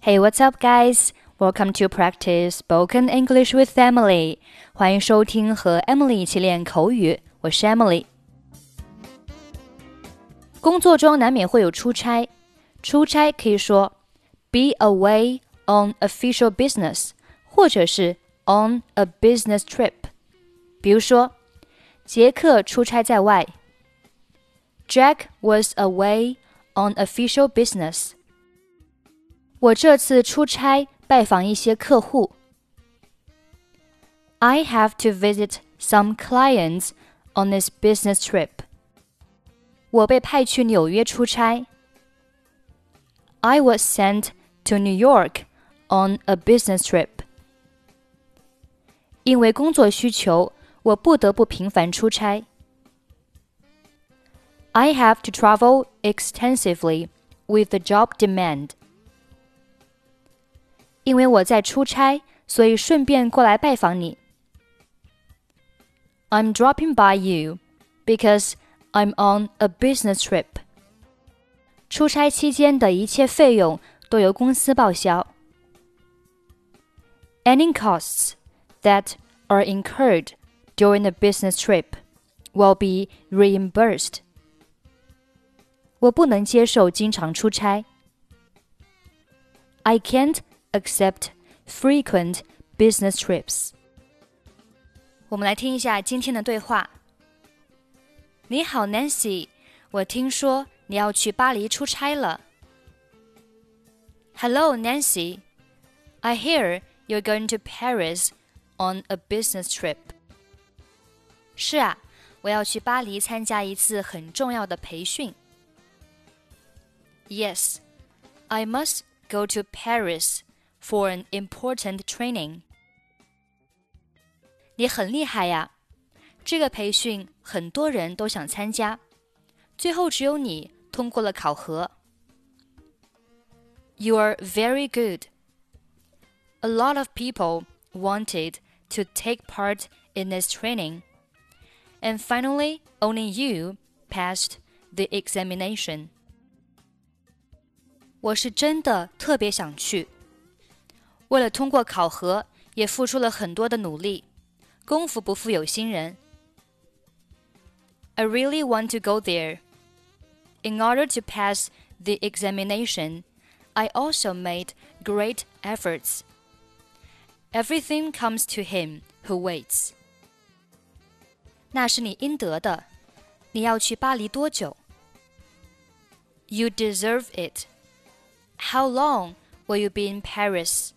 Hey, what's up, guys? Welcome to practice spoken English with Emily. 欢迎收听和 Emily 一起练口语。我是 Emily。工作中难免会有出差，出差可以说 be away on official business，或者是 on a business trip。比如说，杰克出差在外。Jack was away on official business. 我这次出差拜访一些客户。I have to visit some clients on this business trip. 我被派去纽约出差。I was sent to New York on a business trip. 因为工作需求，我不得不频繁出差。I have to travel extensively with the job demand. 因为我在出差，所以顺便过来拜访你。I'm dropping by you because I'm on a business trip. 出差期间的一切费用都由公司报销。Any costs that are incurred during the business trip will be reimbursed. 我不能接受经常出差。I can't accept frequent business trips. 我们来听一下今天的对话。你好，Nancy，我听说你要去巴黎出差了。Hello, Nancy. I hear you're going to Paris on a business trip. 是啊，我要去巴黎参加一次很重要的培训。Yes, I must go to Paris for an important training. 你很厉害呀！这个培训很多人都想参加，最后只有你通过了考核。You are very good. A lot of people wanted to take part in this training, and finally, only you passed the examination. 我是真的特别想去。 为了通过考核，也付出了很多的努力，功夫不负有心人。I really want to go there. In order to pass the examination, I also made great efforts. Everything comes to him who waits. 那是你应得的。你要去巴黎多久？You deserve it. How long will you be in Paris?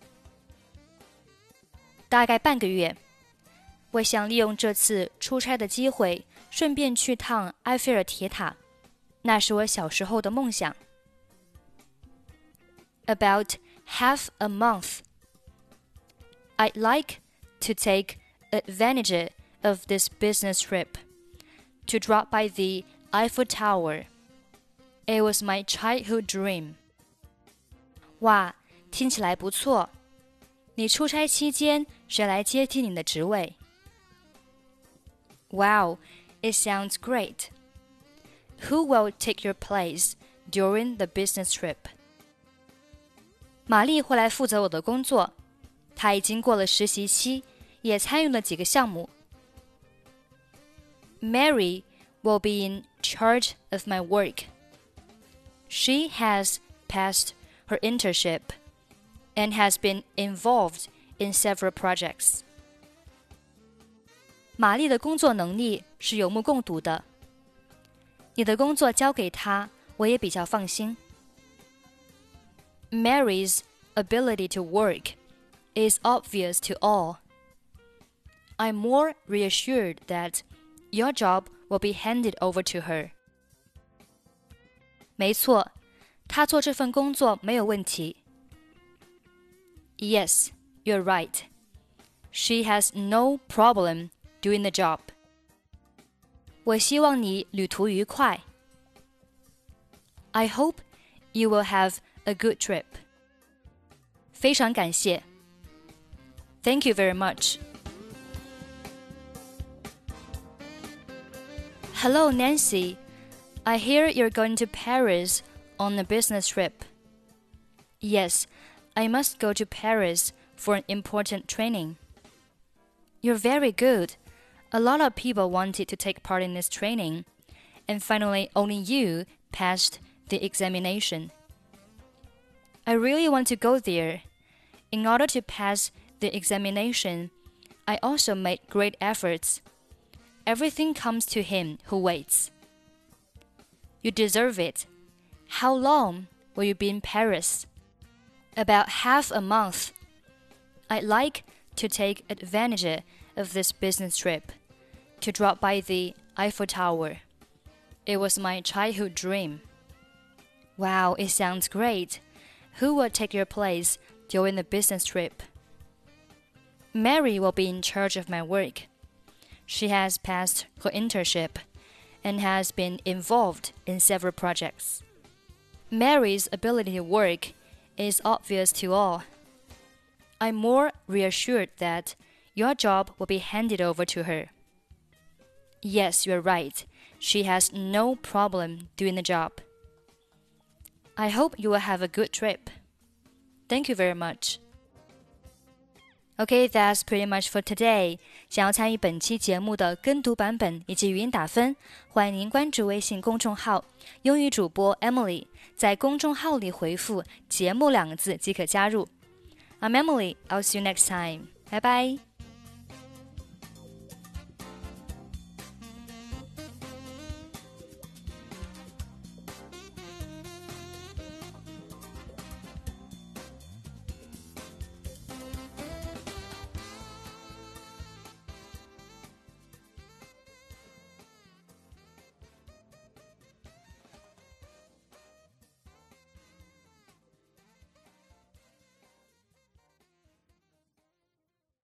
大概半个月。我想利用这次出差的机会，顺便去趟埃菲尔铁塔，那是我小时候的梦想。About half a month. I'd like to take advantage of this business trip to drop by the Eiffel Tower. It was my childhood dream. 哇，听起来不错。 你出差期间谁来接替你的职位？Wow, it sounds great. Who will take your place during the business trip? 玛丽会来负责我的工作，她已经过了实习期，也参与了几个项目。Mary will be in charge of my work. She has passed her internship and has been involved in several projects. 玛丽的工作能力是有目共睹的。你的工作交给她，我也比较放心。Mary's ability to work is obvious to all. I'm more reassured that your job will be handed over to her. 没错，他做这份工作没有问题。 Yes, you're right. She has no problem doing the job. 我希望你旅途愉快。I hope you will have a good trip. 非常感谢。Thank you very much. Hello, Nancy. I hear you're going to Paris on a business trip. Yes, I must go to Paris for an important training. You're very good. A lot of people wanted to take part in this training, and finally, only you passed the examination. I really want to go there. In order to pass the examination, I also made great efforts. Everything comes to him who waits. You deserve it. How long will you be in Paris? About half a month. I'd like to take advantage of this business trip to drop by the Eiffel Tower. It was my childhood dream. Wow, it sounds great. Who will take your place during the business trip? Mary will be in charge of my work. She has passed her internship and has been involved in several projects. Mary's ability to work is obvious to all. I'm more reassured that your job will be handed over to her. Yes, you're right. She has no problem doing the job. I hope you will have a good trip. Thank you very much. OK, that's pretty much for today. 想要参与本期节目的跟读版本以及语音打分，欢迎您关注微信公众号“英语主播 Emily”。在公众号里回复“节目”两个字即可加入。I'm Emily. I'll see you next time. 拜拜。